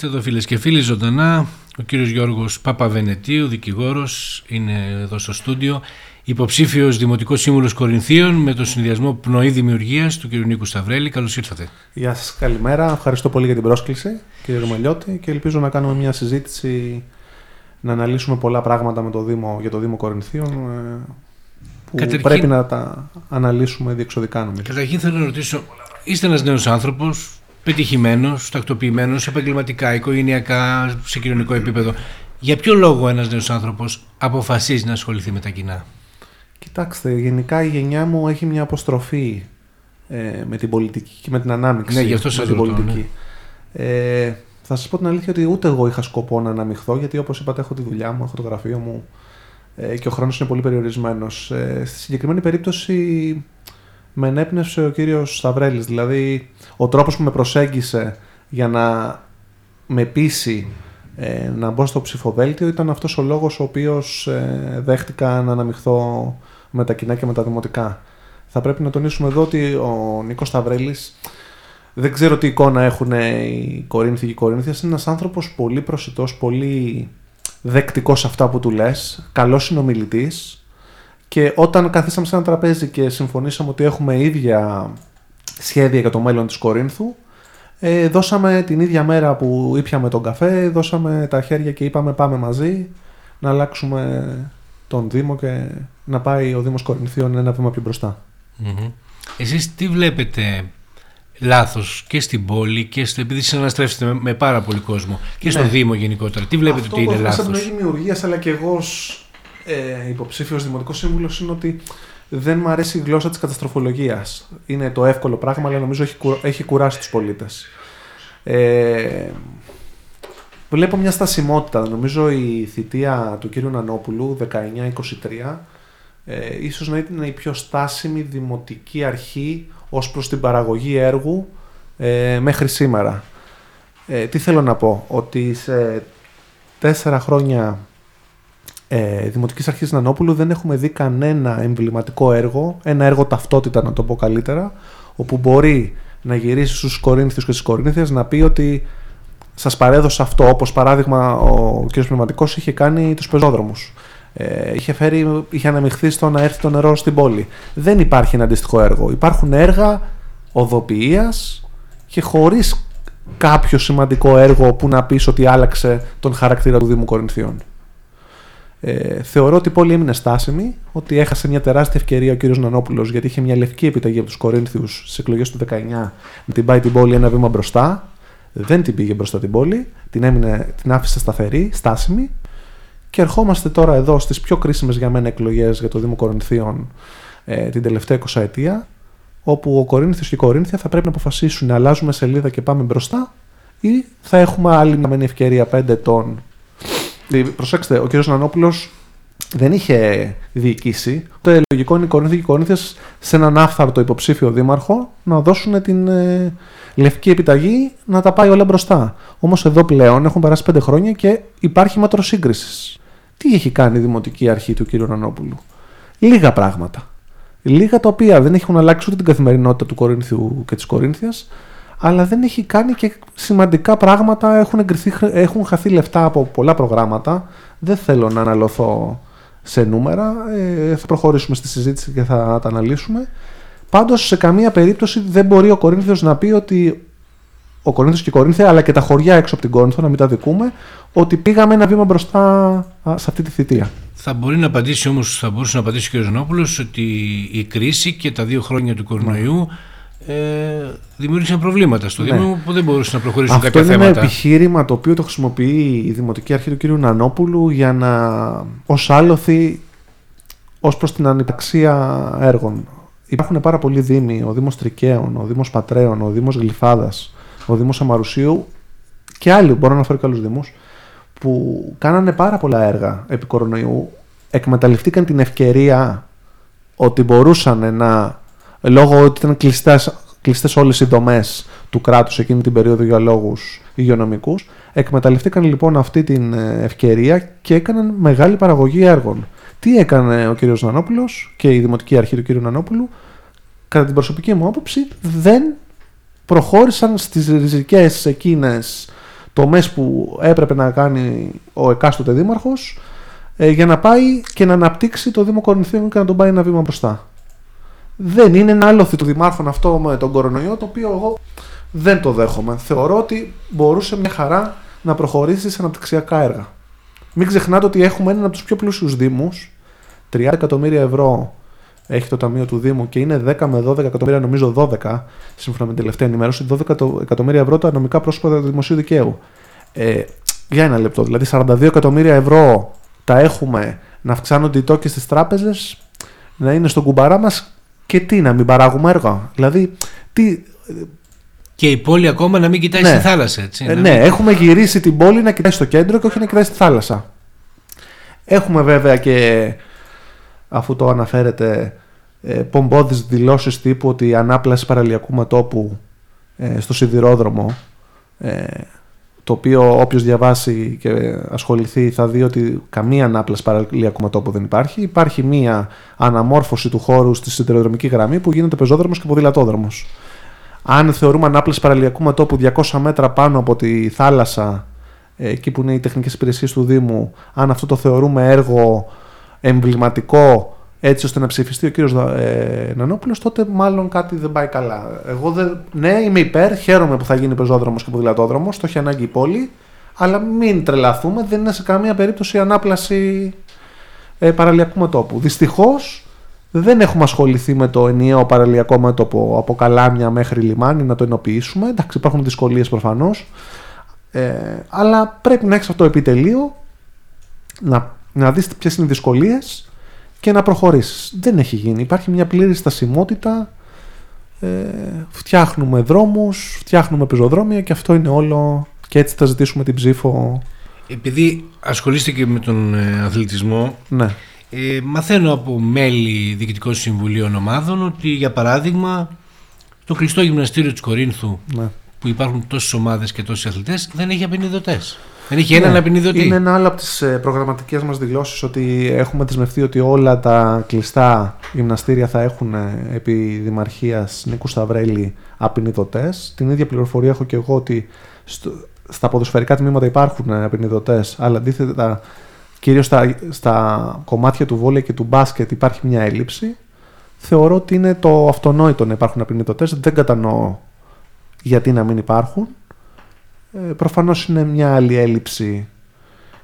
Είμαστε εδώ φίλες και φίλοι ζωντανά. Ο κύριος Γιώργος Παπαβενετίου, δικηγόρος, είναι εδώ στο στούντιο. Υποψήφιος Δημοτικός Σύμβουλος Κορινθίων με το συνδυασμό πνοή δημιουργίας του κ. Νίκου Σταυρέλη. Καλώς ήρθατε. Γεια σας, καλημέρα. Ευχαριστώ πολύ για την πρόσκληση, κύριε Ρωμαλιώτη, και ελπίζω να κάνουμε μια συζήτηση να αναλύσουμε πολλά πράγματα με το Δήμο, για το Δήμο Κορινθίων ε, που Καταρχήν... πρέπει να τα αναλύσουμε διεξοδικά νομίζω. Καταρχήν θέλω να ρωτήσω, είστε ένας νέος άνθρωπος, πετυχημένο, τακτοποιημένος, επαγγελματικά, οικογενειακά, σε κοινωνικό επίπεδο. Για ποιο λόγο ένας νέος άνθρωπος αποφασίζει να ασχοληθεί με τα κοινά; Κοιτάξτε, γενικά η γενιά μου έχει μια αποστροφή ε, με την πολιτική και με την ανάμειξη ναι, γι αυτό με την πολιτική. Ναι. Ε, θα σας πω την αλήθεια ότι ούτε εγώ είχα σκοπό να αναμειχθώ, γιατί όπως είπατε, έχω τη δουλειά μου, έχω το γραφείο μου ε, και ο χρόνος είναι πολύ περιορισμένος. Ε, στη συγκεκριμένη περίπτωση με ενέπνευσε ο κύριος Σταυρέλης. Δηλαδή, ο τρόπος που με προσέγγισε για να με πείσει ε, να μπω στο ψηφοδέλτιο ήταν αυτός ο λόγος ο οποίος ε, δέχτηκα να αναμειχθώ με τα κοινά και με τα δημοτικά. Θα πρέπει να τονίσουμε εδώ ότι ο Νίκος Σταυρέλης δεν ξέρω τι εικόνα έχουν οι Κορίνθιοι και οι Κορίνθιες. Είναι ένας άνθρωπος πολύ προσιτός, πολύ δεκτικός σε αυτά που του λες, καλός συνομιλητής, και όταν καθίσαμε σε ένα τραπέζι και συμφωνήσαμε ότι έχουμε ίδια σχέδια για το μέλλον της Κορίνθου, ε, δώσαμε την ίδια μέρα που ήπιαμε τον καφέ, δώσαμε τα χέρια και είπαμε πάμε μαζί να αλλάξουμε τον Δήμο και να πάει ο Δήμος Κορινθίων ένα βήμα πιο μπροστά. Mm-hmm. Εσείς τι βλέπετε λάθος και στην πόλη και στο, επειδή συναναστρέφεστε με, με πάρα πολύ κόσμο και στο ναι. Δήμο γενικότερα. Τι βλέπετε Αυτό ότι είναι λάθος; Αυτό που δημιουργία αλλά και εγώ ε, υποψήφιος δημοτικός σύμβουλος είναι ότι δεν μου αρέσει η γλώσσα της καταστροφολογίας. Είναι το εύκολο πράγμα, αλλά νομίζω έχει, έχει κουράσει τους πολίτες. Ε, βλέπω μια στασιμότητα. Νομίζω η θητεία του κύριου Νανόπουλου, 19-23, ε, ίσως να ήταν η πιο στάσιμη δημοτική αρχή ως προς την παραγωγή έργου ε, μέχρι σήμερα. Ε, τι θέλω να πω, ότι σε τέσσερα χρόνια ε, Δημοτικής Αρχής Νανόπουλου δεν έχουμε δει κανένα εμβληματικό έργο, ένα έργο ταυτότητα να το πω καλύτερα, όπου μπορεί να γυρίσει στους Κορίνθιους και στις Κορίνθιες να πει ότι σας παρέδωσα αυτό, όπως παράδειγμα ο κ. Πνευματικός είχε κάνει τους πεζόδρομους. Ε, είχε, φέρει, είχε αναμειχθεί στο να έρθει το νερό στην πόλη. Δεν υπάρχει ένα αντίστοιχο έργο. Υπάρχουν έργα οδοποιίας και χωρίς κάποιο σημαντικό έργο που να πεις ότι άλλαξε τον χαρακτήρα του Δήμου Κορινθίων. Ε, θεωρώ ότι η πόλη έμεινε στάσιμη, ότι έχασε μια τεράστια ευκαιρία ο κ. Νανόπουλος γιατί είχε μια λευκή επιταγή από τους Κορίνθιους στις εκλογές του 19 να την πάει την πόλη ένα βήμα μπροστά. Δεν την πήγε μπροστά την πόλη, την, έμεινε, την άφησε σταθερή, στάσιμη. Και ερχόμαστε τώρα εδώ στις πιο κρίσιμες για μένα εκλογές για το Δήμο Κορινθίων ε, την τελευταία 20 ετία, όπου ο Κορίνθιος και η Κορίνθια θα πρέπει να αποφασίσουν να αλλάζουμε σελίδα και πάμε μπροστά ή θα έχουμε άλλη μια ευκαιρία 5 ετών Προσέξτε, ο κ. Νανόπουλο δεν είχε διοικήσει. Το λογικό είναι οι Κορίνθιοι και οι σε έναν άφθαρτο υποψήφιο δήμαρχο να δώσουν την ε, λευκή επιταγή να τα πάει όλα μπροστά. Όμως εδώ πλέον έχουν περάσει πέντε χρόνια και υπάρχει μέτρο σύγκρισης. Τι έχει κάνει η δημοτική αρχή του κ. Νανόπουλου. Λίγα πράγματα. Λίγα τα οποία δεν έχουν αλλάξει ούτε την καθημερινότητα του Κορίνθιου και της Κορίνθιας, αλλά δεν έχει κάνει και σημαντικά πράγματα. Έχουν, εγκριθεί, έχουν χαθεί λεφτά από πολλά προγράμματα. Δεν θέλω να αναλωθώ σε νούμερα. Ε, θα προχωρήσουμε στη συζήτηση και θα τα αναλύσουμε. Πάντως, σε καμία περίπτωση δεν μπορεί ο Κορίνθιος να πει ότι. Ο Κορίνθιος και η Κορίνθια, αλλά και τα χωριά έξω από την Κόρινθο, να μην τα δικούμε, ότι πήγαμε ένα βήμα μπροστά σε αυτή τη θητεία. Θα μπορεί να απαντήσει όμω, θα μπορούσε να απαντήσει ο κ. Ζωνόπουλο ότι η κρίση και τα δύο χρόνια του κορονοϊού ε, δημιούργησαν προβλήματα στο ναι. Δήμο που δεν μπορούσαν να προχωρήσουν Αυτό κάποια είναι θέματα. Είναι ένα επιχείρημα το οποίο το χρησιμοποιεί η Δημοτική Αρχή του κ. Νανόπουλου για να ως άλοθη ως προς την ανυπαξία έργων. Υπάρχουν πάρα πολλοί δήμοι, ο Δήμος Τρικαίων, ο Δήμος Πατρέων, ο Δήμος Γλυφάδας, ο Δήμος Αμαρουσίου και άλλοι, μπορώ να φέρω και άλλους δήμους, που κάνανε πάρα πολλά έργα επί κορονοϊού, εκμεταλλευτήκαν την ευκαιρία ότι μπορούσαν να λόγω ότι ήταν κλειστές, κλειστές όλες οι δομές του κράτους εκείνη την περίοδο για λόγους υγειονομικούς, εκμεταλλευτήκαν λοιπόν αυτή την ε, ευκαιρία και έκαναν μεγάλη παραγωγή έργων. Τι έκανε ο κ. Νανόπουλος και η Δημοτική Αρχή του κ. Νανόπουλου, κατά την προσωπική μου άποψη, δεν προχώρησαν στις ριζικές εκείνες τομές που έπρεπε να κάνει ο εκάστοτε δήμαρχος ε, για να πάει και να αναπτύξει το Δήμο Κορινθίων και να τον πάει ένα βήμα μπροστά. Δεν είναι ένα άλλο του δημάρχων αυτό με τον κορονοϊό το οποίο εγώ δεν το δέχομαι. Θεωρώ ότι μπορούσε μια χαρά να προχωρήσει σε αναπτυξιακά έργα. Μην ξεχνάτε ότι έχουμε έναν από τους πιο πλούσιους Δήμους. 30 εκατομμύρια ευρώ έχει το Ταμείο του Δήμου και είναι 10 με 12 εκατομμύρια, νομίζω 12, σύμφωνα με την τελευταία ενημέρωση, 12 εκατομμύρια ευρώ τα νομικά πρόσωπα του δημοσίου δικαίου. Ε, για ένα λεπτό. Δηλαδή 42 εκατομμύρια ευρώ τα έχουμε να αυξάνονται οι τόκοι στις τράπεζες, να είναι στον κουμπαρά μας και τι, να μην παράγουμε έργα. Δηλαδή, τι, και η πόλη ακόμα να μην κοιτάει ναι. στη θάλασσα, έτσι. Ε, ναι, έχουμε γυρίσει την πόλη να κοιτάει στο κέντρο και όχι να κοιτάει στη θάλασσα. Έχουμε βέβαια και, αφού το αναφέρετε, ε, πομπόδεις δηλώσεις τύπου ότι η ανάπλαση παραλιακού μετόπου ε, στο σιδηρόδρομο ε, το οποίο όποιος διαβάσει και ασχοληθεί θα δει ότι καμία ανάπλαση παραλιακού μετόπου δεν υπάρχει. Υπάρχει μία αναμόρφωση του χώρου στη σιδηροδρομική γραμμή που γίνεται πεζόδρομος και ποδηλατόδρομος. Αν θεωρούμε ανάπλαση παραλιακού μετόπου 200 μέτρα πάνω από τη θάλασσα, ε, εκεί που είναι οι τεχνικές υπηρεσίες του Δήμου, αν αυτό το θεωρούμε έργο εμβληματικό έτσι ώστε να ψηφιστεί ο κύριος ε, Νανόπουλος, τότε μάλλον κάτι δεν πάει καλά. Εγώ δεν, ναι, είμαι υπέρ, χαίρομαι που θα γίνει πεζόδρομος και ποδηλατόδρομος, το έχει ανάγκη η πόλη, αλλά μην τρελαθούμε, δεν είναι σε καμία περίπτωση ανάπλαση ε, παραλιακού μετόπου. Δυστυχώς δεν έχουμε ασχοληθεί με το ενιαίο παραλιακό μέτωπο από Καλάμια μέχρι λιμάνι να το ενοποιήσουμε. Εντάξει, υπάρχουν δυσκολίες προφανώς. Ε, αλλά πρέπει να έχεις αυτό το επιτελείο, να, να δεις ποιες είναι οι δυσκολίες και να προχωρήσεις. Δεν έχει γίνει. Υπάρχει μια πλήρη στασιμότητα. Ε, φτιάχνουμε δρόμους, φτιάχνουμε πεζοδρόμια και αυτό είναι όλο και έτσι θα ζητήσουμε την ψήφο. Επειδή ασχολείστε και με τον ε, αθλητισμό, ναι. Ε, μαθαίνω από μέλη διοικητικών συμβουλίων ομάδων ότι για παράδειγμα το κλειστό γυμναστήριο της Κορίνθου ναι. που υπάρχουν τόσες ομάδες και τόσοι αθλητές δεν έχει απεινιδωτές. Δεν έχει έναν ναι. Είναι ένα άλλο από τις ε, προγραμματικές μας δηλώσεις ότι έχουμε δεσμευτεί ότι όλα τα κλειστά γυμναστήρια θα έχουν ε, επί Δημαρχίας Νίκου Σταυρέλη απεινιδωτές. Την ίδια πληροφορία έχω και εγώ ότι στα ποδοσφαιρικά τμήματα υπάρχουν απεινιδωτές αλλά αντίθετα κυρίως στα, στα κομμάτια του βόλεϊ και του μπάσκετ υπάρχει μια έλλειψη. Θεωρώ ότι είναι το αυτονόητο να υπάρχουν απεινητωτές. Δεν κατανοώ γιατί να μην υπάρχουν. Ε, προφανώς είναι μια άλλη έλλειψη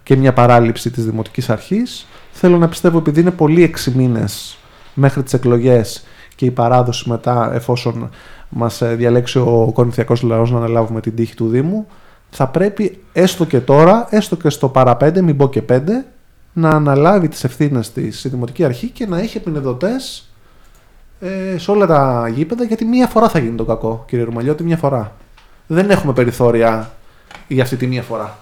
και μια παράληψη της Δημοτικής Αρχής. Θέλω να πιστεύω επειδή είναι πολύ έξι μήνες μέχρι τις εκλογές και η παράδοση μετά εφόσον μας ε, διαλέξει ο Κορινθιακός Λαός να αναλάβουμε την τύχη του Δήμου θα πρέπει έστω και τώρα, έστω και στο παραπέντε, μην πω και πέντε, να αναλάβει τις ευθύνες της η Δημοτική Αρχή και να έχει επινεδωτές ε, σε όλα τα γήπεδα, γιατί μία φορά θα γίνει το κακό, κύριε Ρουμαλιώτη, μία φορά. Δεν έχουμε περιθώρια για αυτή τη μία φορά;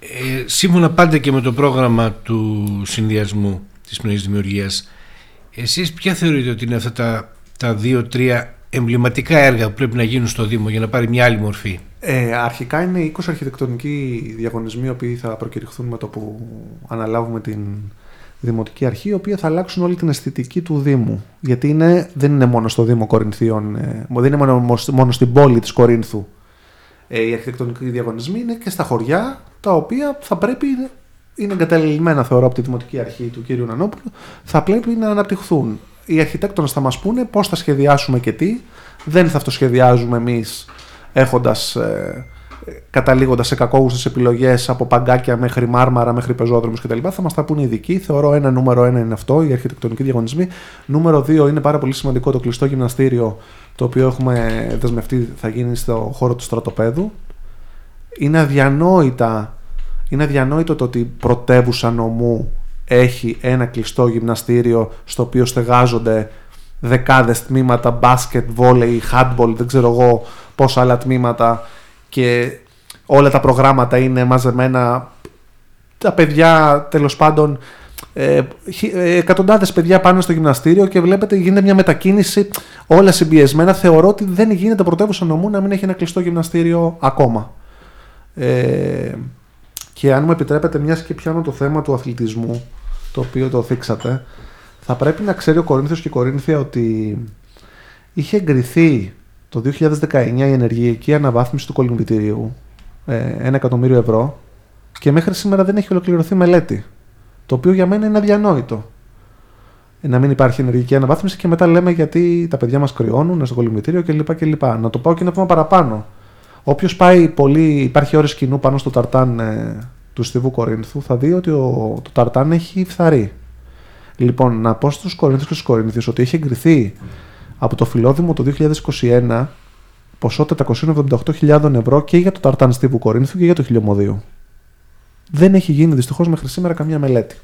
Ε, σύμφωνα πάντα και με το πρόγραμμα του συνδυασμού της πνοής δημιουργίας, εσείς ποια θεωρείτε ότι είναι αυτά τα, τα δύο-τρία εμβληματικά έργα που πρέπει να γίνουν στο Δήμο για να πάρει μια άλλη μορφή; Ε, αρχικά είναι 20 αρχιτεκτονικοί διαγωνισμοί οι οποίοι θα προκηρυχθούν με το που αναλάβουμε την Δημοτική Αρχή, οι οποίοι θα αλλάξουν όλη την αισθητική του Δήμου. Γιατί είναι, δεν είναι μόνο στο Δήμο Κορινθίων, ε, δεν είναι μόνο, μόνο στην πόλη της Κορίνθου. Ε, οι αρχιτεκτονικοί διαγωνισμοί είναι και στα χωριά, τα οποία θα πρέπει, είναι εγκαταλειμμένα θεωρώ από τη Δημοτική Αρχή του κ. Νανόπουλου, θα πρέπει να αναπτυχθούν. Οι αρχιτέκτονες θα μας πούνε πώς θα σχεδιάσουμε και τι. Δεν θα αυτοσχεδιάζουμε εμείς έχοντας, ε, καταλήγοντας σε κακόγουστες επιλογές από παγκάκια μέχρι μάρμαρα, μέχρι πεζόδρομους κτλ. Θα μας τα πούνε οι ειδικοί. Θεωρώ ένα νούμερο ένα είναι αυτό, οι αρχιτεκτονικοί διαγωνισμοί. Νούμερο δύο είναι πάρα πολύ σημαντικό το κλειστό γυμναστήριο, το οποίο έχουμε δεσμευτεί θα γίνει στο χώρο του στρατοπέδου. Είναι αδιανόητα είναι αδιανόητο το ότι πρωτεύουσα νομού έχει ένα κλειστό γυμναστήριο στο οποίο στεγάζονται δεκάδες τμήματα μπάσκετ, βόλεϊ, handball, δεν ξέρω εγώ πόσα άλλα τμήματα και όλα τα προγράμματα είναι μαζεμένα τα παιδιά τέλος πάντων ε, ε, εκατοντάδες παιδιά πάνε στο γυμναστήριο και βλέπετε γίνεται μια μετακίνηση όλα συμπιεσμένα θεωρώ ότι δεν γίνεται πρωτεύουσα νομού να μην έχει ένα κλειστό γυμναστήριο ακόμα ε, και αν μου επιτρέπετε μιας και πιάνω το θέμα του αθλητισμού το οποίο το θίξατε θα πρέπει να ξέρει ο Κορίνθιος και η Κορίνθια ότι είχε εγκριθεί το 2019 η ενεργειακή αναβάθμιση του κολυμβητηρίου ε, ένα εκατομμύριο ευρώ και μέχρι σήμερα δεν έχει ολοκληρωθεί μελέτη. Το οποίο για μένα είναι αδιανόητο. Ε, να μην υπάρχει ενεργειακή αναβάθμιση και μετά λέμε γιατί τα παιδιά μας κρυώνουν στο κολυμπητήριο κλπ. κλπ. Να το πάω και ένα βήμα παραπάνω. Όποιος πάει πολύ, υπάρχει ώρες κοινού πάνω στο ταρτάν ε, του Στιβού Κορίνθου, θα δει ότι ο, το ταρτάν έχει φθαρεί. Λοιπόν, να πω στους Κορίνθους και στους Κορίνθιους ότι έχει εγκριθεί από το φιλόδημο το 2021 ποσό 478.000 ευρώ και για το ταρτάν Στίβου Κορίνθου και για το χιλιομοδίο. Δεν έχει γίνει δυστυχώς μέχρι σήμερα καμία μελέτη.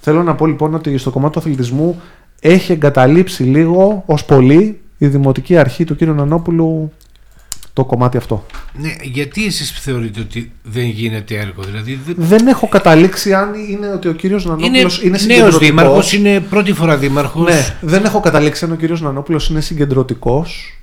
Θέλω να πω λοιπόν ότι στο κομμάτι του αθλητισμού έχει εγκαταλείψει λίγο ως πολύ η δημοτική αρχή του κ. Νανόπουλου το κομμάτι αυτό. Ναι, γιατί εσείς θεωρείτε ότι δεν γίνεται έργο, δηλαδή... Δεν έχω καταλήξει αν είναι ότι ο κύριος Νανόπουλος είναι, είναι νέος δήμαρχος, είναι πρώτη φορά δήμαρχος. Ναι, δεν έχω καταλήξει αν ο κύριος Νανόπουλος είναι συγκεντρωτικός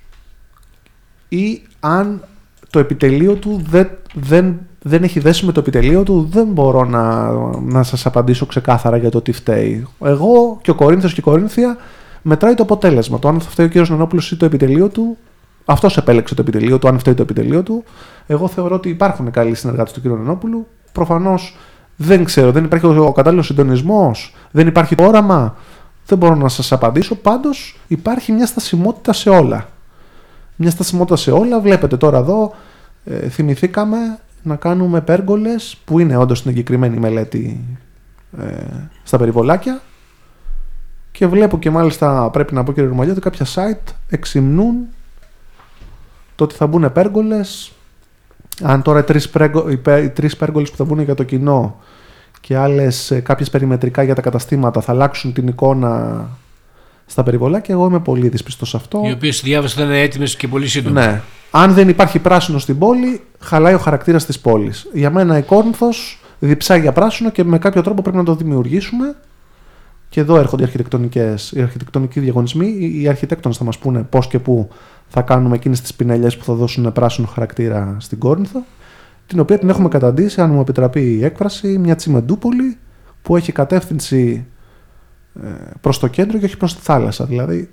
ή αν το επιτελείο του δεν, δεν, δεν έχει δέσει με το επιτελείο του, δεν μπορώ να, να σας απαντήσω ξεκάθαρα για το τι φταίει. Εγώ και ο Κορίνθιος και η Κορίνθια μετράει το αποτέλεσμα. Το αν θα φταίει ο κύριος Νανόπουλος ή το επιτελείο του αυτός επέλεξε το επιτελείο του, αν φταίει το επιτελείο του. Εγώ θεωρώ ότι υπάρχουν καλοί συνεργάτες του κ. Νενόπουλου. Προφανώς δεν ξέρω, δεν υπάρχει ο κατάλληλος συντονισμός, δεν υπάρχει το όραμα. Δεν μπορώ να σας απαντήσω. Πάντως υπάρχει μια στασιμότητα σε όλα. Μια στασιμότητα σε όλα. Βλέπετε τώρα εδώ, ε, θυμηθήκαμε να κάνουμε πέργολες που είναι όντως στην εγκεκριμένη μελέτη ε, στα περιβολάκια. Και βλέπω και μάλιστα πρέπει να πω κύριε Ρουμαλιώτη κάποια site εξυμνούν το ότι θα μπουν πέργολες. Αν τώρα οι τρεις πέργολες που θα μπουν για το κοινό και άλλες κάποιες περιμετρικά για τα καταστήματα θα αλλάξουν την εικόνα στα περιβολάκια, εγώ είμαι πολύ δυσπιστός σε αυτό. Οι οποίες διάβασα ήταν έτοιμες και πολύ σύντομα. Ναι. Αν δεν υπάρχει πράσινο στην πόλη, χαλάει ο χαρακτήρας της πόλης. Για μένα η Κόρνθος διψάει για πράσινο και με κάποιο τρόπο πρέπει να το δημιουργήσουμε. Και εδώ έρχονται οι, αρχιτεκτονικές, οι αρχιτεκτονικοί διαγωνισμοί. Οι αρχιτέκτονες θα μας πούνε πώς και πού θα κάνουμε εκείνες τις πινελιές που θα δώσουν πράσινο χαρακτήρα στην Κόρινθο, την οποία την έχουμε καταντήσει, αν μου επιτραπεί η έκφραση, μια τσιμεντούπολη που έχει κατεύθυνση ε, προς το κέντρο και όχι προς τη θάλασσα. Δηλαδή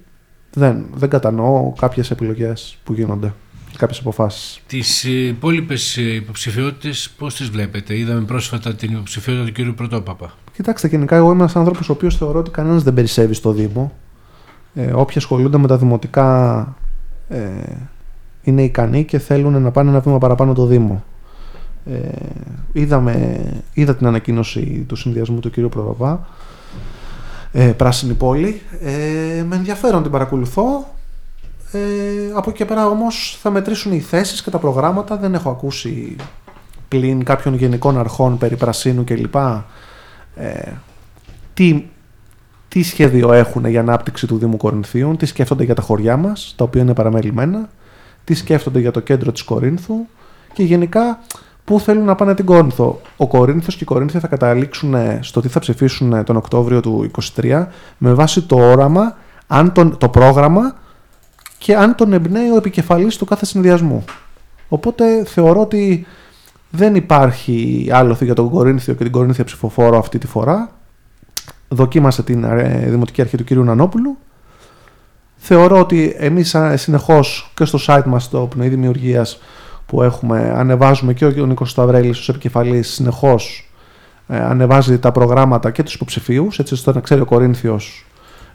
δεν, δεν κατανοώ κάποιες επιλογές που γίνονται κάποιες αποφάσεις. Τις υπόλοιπες υποψηφιότητες πώς τις βλέπετε; Είδαμε πρόσφατα την υποψηφιότητα του κ. Πρωτόπαπα. Κοιτάξτε, γενικά εγώ είμαι ένας άνθρωπος ο οποίος θεωρώ ότι κανένας δεν περισσεύει στο Δήμο. Ε, όποιοι ασχολούνται με τα δημοτικά ε, είναι ικανοί και θέλουν να πάνε ένα βήμα παραπάνω το Δήμο. Ε, είδαμε, είδα την ανακοίνωση του συνδυασμού του κ. Προβαπά ε, Πράσινη Πόλη. Ε, με ενδιαφέρον την παρακολουθώ. Ε, από εκεί και πέρα όμως θα μετρήσουν οι θέσεις και τα προγράμματα. Δεν έχω ακούσει πλην κάποιων γενικών αρχών περί πρασίνου κλπ. Ε, τι τι σχέδιο έχουν για ανάπτυξη του Δήμου Κορινθίων, τι σκέφτονται για τα χωριά μας, τα οποία είναι παραμελημένα, τι σκέφτονται για το κέντρο της Κορίνθου και γενικά πού θέλουν να πάνε την Κόρινθο. Ο Κορίνθος και η Κορίνθια θα καταλήξουν στο τι θα ψηφίσουν τον Οκτώβριο του 2023 με βάση το όραμα, αν τον, το πρόγραμμα και αν τον εμπνέει ο επικεφαλής του κάθε συνδυασμού. Οπότε θεωρώ ότι δεν υπάρχει άλοθη για τον Κορίνθιο και την Κορίνθια ψηφοφόρο αυτή τη φορά δοκίμασε την ε, Δημοτική Αρχή του κ. Νανόπουλου. Θεωρώ ότι εμείς συνεχώς και στο site μας το Πνοή Δημιουργίας που έχουμε ανεβάζουμε και ο Νίκος Σταυρέλης ως επικεφαλής συνεχώς ε, ανεβάζει τα προγράμματα και τους υποψηφίους έτσι ώστε να ξέρει ο Κορίνθιος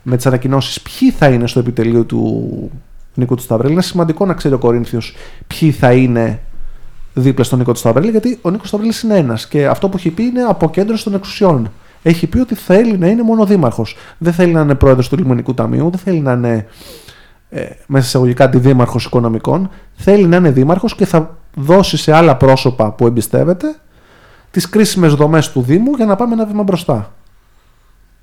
με τις ανακοινώσεις ποιοι θα είναι στο επιτελείο του Νίκο του Σταυρέλη. Είναι σημαντικό να ξέρει ο Κορίνθιος ποιοι θα είναι δίπλα στον Νίκο του Σταυρέλη γιατί ο Νίκος Σταυρέλης είναι ένας και αυτό που έχει πει είναι αποκέντρωση των εξουσιών έχει πει ότι θέλει να είναι μόνο δήμαρχο. Δεν θέλει να είναι πρόεδρος του Λιμονικού Ταμείου, δεν θέλει να είναι ε, μέσα εισαγωγικά αντιδήμαρχο οικονομικών. Θέλει να είναι δήμαρχος και θα δώσει σε άλλα πρόσωπα που εμπιστεύεται τις κρίσιμες δομές του Δήμου για να πάμε ένα βήμα μπροστά.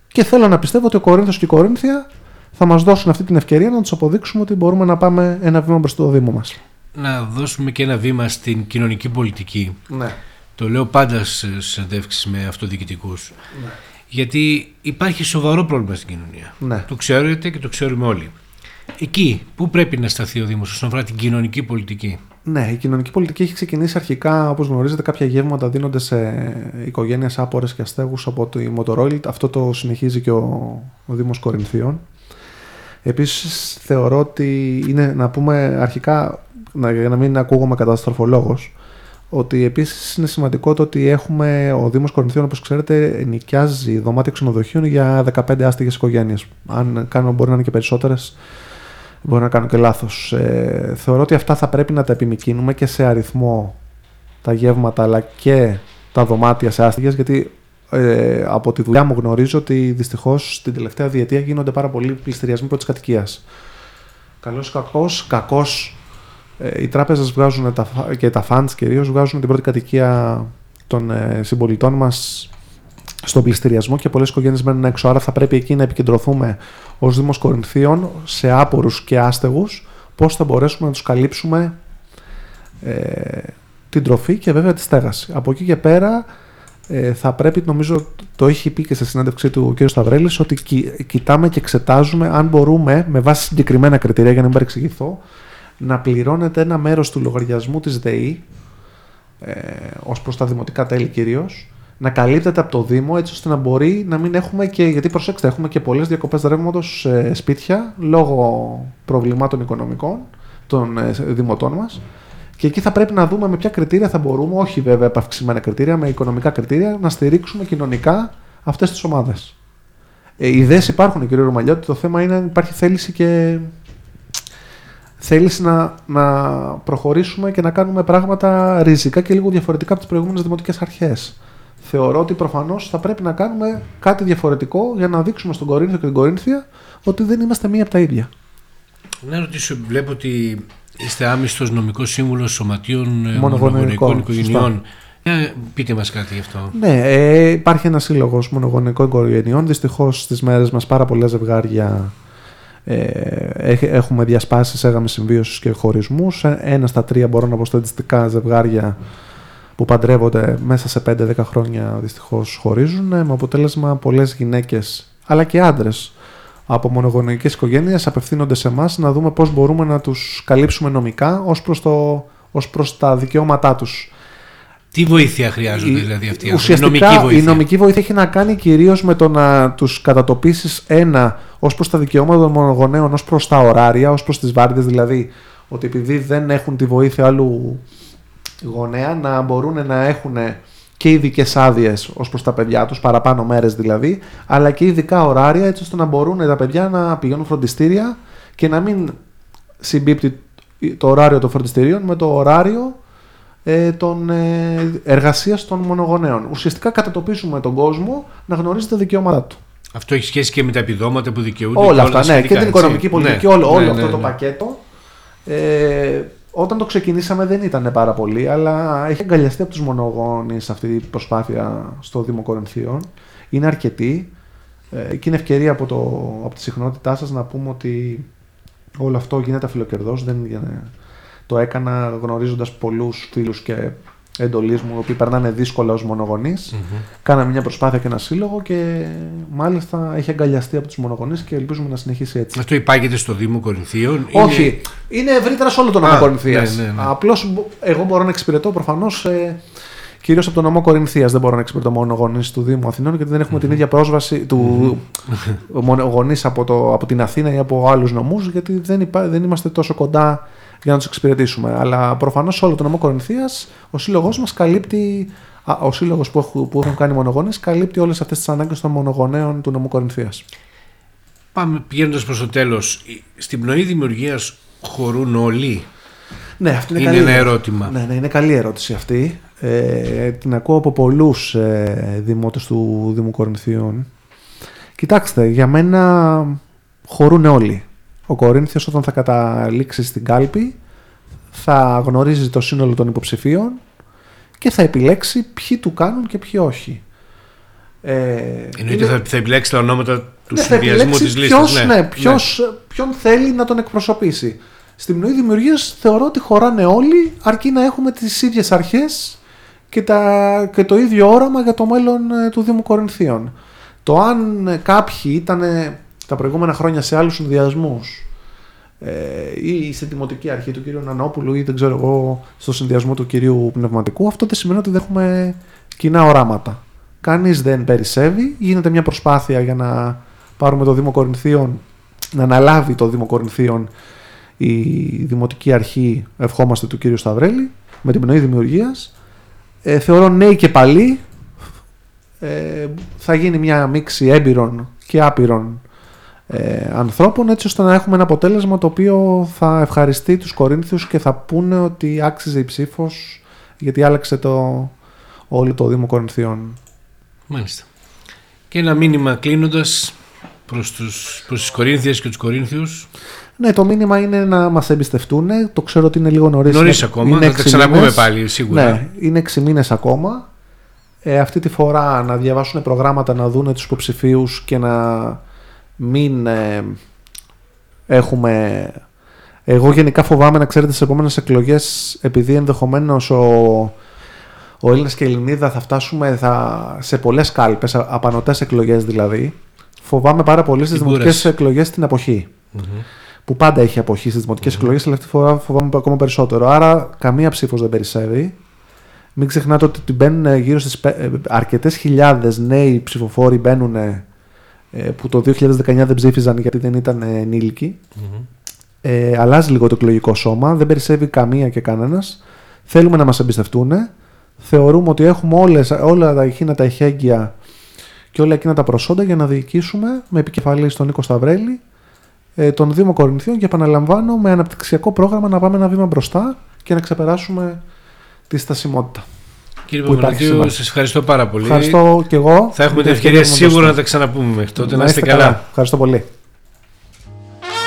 Και θέλω να πιστεύω ότι ο Κορίνθος και η Κορίνθια θα μας δώσουν αυτή την ευκαιρία να τους αποδείξουμε ότι μπορούμε να πάμε ένα βήμα μπροστά στο Δήμο μας. Να δώσουμε και ένα βήμα στην κοινωνική πολιτική. Ναι. Το λέω πάντα σε συνεντεύξεις με αυτοδιοικητικούς. Ναι. Γιατί υπάρχει σοβαρό πρόβλημα στην κοινωνία. Ναι. Το ξέρετε και το ξέρουμε όλοι. Εκεί, πού πρέπει να σταθεί ο Δήμος όσον αφορά την κοινωνική πολιτική; Ναι, η κοινωνική πολιτική έχει ξεκινήσει αρχικά, όπως γνωρίζετε, κάποια γεύματα δίνονται σε οικογένειες άπορες και αστέγους από τη Motorola. Αυτό το συνεχίζει και ο, ο Δήμος Κορινθίων. Επίσης, θεωρώ ότι είναι να πούμε αρχικά, για να μην ακούγομαι καταστροφολόγος, ότι επίσης είναι σημαντικό το ότι έχουμε ο Δήμος Κορινθίων, όπως ξέρετε, νοικιάζει δωμάτια ξενοδοχείων για 15 άστιγε οικογένειες. Αν κάνουμε, μπορεί να είναι και περισσότερες, μπορεί να κάνω και λάθος. Ε, θεωρώ ότι αυτά θα πρέπει να τα επιμηκύνουμε και σε αριθμό τα γεύματα αλλά και τα δωμάτια σε άστιγες, γιατί ε, από τη δουλειά μου γνωρίζω ότι δυστυχώς την τελευταία διετία γίνονται πάρα πολλοί πληστηριασμοί πρώτης κατοικίας. Καλός ή κακός, κακός ε, οι τράπεζες βγάζουν τα, και τα funds κυρίως βγάζουν την πρώτη κατοικία των ε, συμπολιτών μας στον πληστηριασμό και πολλές οικογένειες μένουν έξω. Άρα θα πρέπει εκεί να επικεντρωθούμε ως Δήμος Κορινθίων σε άπορους και άστεγους πώς θα μπορέσουμε να τους καλύψουμε ε, την τροφή και βέβαια τη στέγαση. Από εκεί και πέρα ε, θα πρέπει, νομίζω το έχει πει και σε συνέντευξή του ο κ. Σταυρέλης, ότι κοιτάμε και εξετάζουμε αν μπορούμε με βάση συγκεκριμένα κριτήρια, για να μην παρεξηγηθώ, να πληρώνεται ένα μέρος του λογαριασμού της ΔΕΗ, ε, ως προς τα δημοτικά τέλη κυρίως, να καλύπτεται από το Δήμο έτσι ώστε να μπορεί να μην έχουμε και, γιατί προσέξτε, έχουμε και πολλές διακοπές ρεύματος σε σπίτια λόγω προβλημάτων οικονομικών των ε, δημοτών μας και εκεί θα πρέπει να δούμε με ποια κριτήρια θα μπορούμε, όχι βέβαια επαυξημένα κριτήρια, με οικονομικά κριτήρια, να στηρίξουμε κοινωνικά αυτές τις ομάδες. Ε, ιδέες υπάρχουν, κύριε Ρωμαλιώτη. Το θέμα είναι αν υπάρχει θέληση και θέληση να, να προχωρήσουμε και να κάνουμε πράγματα ριζικά και λίγο διαφορετικά από τις προηγούμενες δημοτικές αρχές. Θεωρώ ότι προφανώς θα πρέπει να κάνουμε κάτι διαφορετικό για να δείξουμε στον Κορίνθιο και την Κορίνθια ότι δεν είμαστε μία από τα ίδια. Να ρωτήσω, βλέπω ότι Είστε άμυστος νομικός σύμβουλος σωματείων ε, μονογονεϊκών οικογενειών. Ε, πείτε μας κάτι γι' αυτό. Ναι, ε, υπάρχει ένας σύλλογος μονογονεϊκών οικογενειών. Δυστυχώς στις μέρες μας πάρα πολλά ζευγάρια ε, έχουμε διασπάσεις έγαμε συμβίωσης και χωρισμούς. Ε, ένα στα τρία μπορώ να πω στατιστικά ζευγάρια που παντρεύονται μέσα σε 5-10 χρόνια δυστυχώς χωρίζουν. Με αποτέλεσμα πολλές γυναίκες αλλά και άντρες από μονογονεϊκές οικογένειες απευθύνονται σε εμάς να δούμε πώς μπορούμε να τους καλύψουμε νομικά ως προς προς τα δικαιώματά τους. Τι βοήθεια χρειάζονται δηλαδή αυτοί οι Ουσιαστικά η νομική βοήθεια. η νομική βοήθεια έχει να κάνει κυρίως με το να τους κατατοπίσεις ένα ως προς τα δικαιώματα των μονογονέων, ως προς τα ωράρια, ως προς τις βάρδιε δηλαδή. Ότι επειδή δεν έχουν τη βοήθεια άλλου γονέα, να μπορούν να έχουν και ειδικές άδειες ως προς τα παιδιά τους, παραπάνω μέρες δηλαδή, αλλά και ειδικά ωράρια έτσι ώστε να μπορούν τα παιδιά να πηγαίνουν φροντιστήρια και να μην συμπίπτει το ωράριο των φροντιστηρίων με το ωράριο ε, των ε, εργασίας των μονογονέων. Ουσιαστικά κατατοπίζουμε τον κόσμο να γνωρίζει τα δικαιώματά του. Αυτό έχει σχέση και με τα επιδόματα που δικαιούνται. Όλα αυτά, ναι, και την οικονομική πολιτική, ναι, όλο, ναι, αυτό ναι, το πακέτο. Ε, όταν το ξεκινήσαμε δεν ήταν πάρα πολύ, αλλά έχει αγκαλιαστεί από τους μονογόνοι αυτή η προσπάθεια στο Δήμο Κορινθίων. Είναι αρκετή ε, και είναι ευκαιρία από, το, από τη συχνότητά σας να πούμε ότι όλο αυτό γίνεται αφιλοκερδός. Δεν το έκανα γνωρίζοντας πολλούς φίλους και εντολής μου, οι οποίοι περνάνε δύσκολα ως μονογονείς. Mm-hmm. Κάναμε μια προσπάθεια και ένα σύλλογο και μάλιστα έχει αγκαλιαστεί από τους μονογονείς και ελπίζουμε να συνεχίσει έτσι. Αυτό υπάγεται στο Δήμο Κορινθίων; Όχι. Είναι, είναι ευρύτερα σε όλο τον νομό Κορινθίας. Ναι, ναι, ναι. Απλώς εγώ μπορώ να εξυπηρετώ προφανώς. Ε, Κυρίως από τον νομό Κορινθίας δεν μπορώ να εξυπηρετώ μόνο γονεί του Δήμου Αθηνών γιατί δεν έχουμε mm-hmm. την ίδια πρόσβαση του mm-hmm. γονεί από, από την Αθήνα ή από άλλους νομούς γιατί δεν, υπά, δεν είμαστε τόσο κοντά για να τους εξυπηρετήσουμε. Αλλά προφανώς όλο το νομό Κορινθίας, ο σύλλογός μας καλύπτει. Ο σύλλογος που, έχουν, που έχουν κάνει μονογονεί καλύπτει όλες αυτές τις ανάγκες των μονογονέων του νομού Κορινθίας. Πάμε πηγαίνοντας προς το τέλος. Στην πνοή δημιουργίας χωρούν όλοι; Ναι, αυτό είναι, είναι καλή, ένα ερώτημα. Ναι, ναι, είναι καλή ερώτηση αυτή. Ε, την ακούω από πολλούς ε, δημότες του Δήμου Κορινθίων. Κοιτάξτε, για μένα χωρούν όλοι. Ο Κορίνθιος όταν θα καταλήξει στην κάλπη θα γνωρίζει το σύνολο των υποψηφίων και θα επιλέξει ποιοι του κάνουν και ποιοι όχι. Ε, Εννοείται είναι... θα, επιλέξει τα ονόματα του ναι, συνδυασμού της λίστας. ναι, ναι, ποιος, ναι. Ποιον θέλει να τον εκπροσωπήσει. Στην πνοή δημιουργίας θεωρώ ότι χωράνε όλοι αρκεί να έχουμε τις ίδιες αρχές και, τα, και το ίδιο όραμα για το μέλλον ε, του Δήμου Κορινθίων. Το αν κάποιοι ήταν τα προηγούμενα χρόνια σε άλλους συνδυασμούς. Ε, ή στη δημοτική αρχή του κυρίου Νανόπουλου ή δεν ξέρω εγώ στο συνδυασμό του κυρίου Πνευματικού, αυτό δεν σημαίνει ότι δεν έχουμε κοινά οράματα. Κανείς δεν περισσεύει, γίνεται μια προσπάθεια για να πάρουμε το Δήμο Κορινθίων, να αναλάβει το Δήμο Κορινθίων η Δημοτική Αρχή, ευχόμαστε του κύριου Σταυρέλη, με την πνοή δημιουργίας. Ε, θεωρώ νέοι και παλιοί. Ε, θα γίνει μια μίξη έμπειρων και άπειρων ε, ανθρώπων έτσι ώστε να έχουμε ένα αποτέλεσμα το οποίο θα ευχαριστεί τους Κορίνθιους και θα πούνε ότι άξιζε η ψήφος γιατί άλλαξε το, όλο το Δήμο Κορινθιών. Μάλιστα. Και ένα μήνυμα κλείνοντας προς, τους, προς τις Κορίνθιες και τους Κορίνθιους. Ναι, το μήνυμα είναι να μας εμπιστευτούν. Το ξέρω ότι είναι λίγο νωρίς. Νωρίς ακόμα, είναι θα τα ξαναπούμε πάλι σίγουρα. Ναι, είναι 6 μήνες ακόμα. Ε, αυτή τη φορά να διαβάσουν προγράμματα, να δουν τους υποψηφίους και να μην ε, έχουμε... Εγώ γενικά φοβάμαι να ξέρετε στις επόμενες εκλογές επειδή ενδεχομένως ο, ο Έλληνας και η Ελληνίδα θα φτάσουμε θα, σε πολλές κάλπες, απανοτές εκλογές δηλαδή. Φοβάμαι πάρα πολύ στις δημοτικές εκλογές στην αποχή. Που πάντα έχει αποχή στις δημοτικές mm-hmm. εκλογές, αλλά αυτή τη φορά φοβάμαι ακόμα περισσότερο. Άρα καμία ψήφος δεν περισσεύει. Μην ξεχνάτε ότι μπαίνουν γύρω στις ε, αρκετές χιλιάδες νέοι ψηφοφόροι μπαίνουν ε, που το 2019 δεν ψήφιζαν γιατί δεν ήταν ενήλικοι. Mm-hmm. Ε, αλλάζει λίγο το εκλογικό σώμα, δεν περισσεύει καμία και κανένας. Θέλουμε να μας εμπιστευτούν. Θεωρούμε ότι έχουμε όλες, όλα τα εκείνα τα εχέγγυα και όλα εκείνα τα προσόντα για να διοικήσουμε με επικεφαλής στον Νίκο Σταυρέλη ε, τον Δήμο Κορινθίων και επαναλαμβάνω με αναπτυξιακό πρόγραμμα να πάμε ένα βήμα μπροστά και να ξεπεράσουμε τη στασιμότητα. Κύριε Παπαδίου, σας ευχαριστώ πάρα πολύ. Ευχαριστώ και εγώ. Θα έχουμε την ευκαιρία σίγουρα να τα ξαναπούμε μέχρι τότε. Να, είστε καλά. Ευχαριστώ πολύ.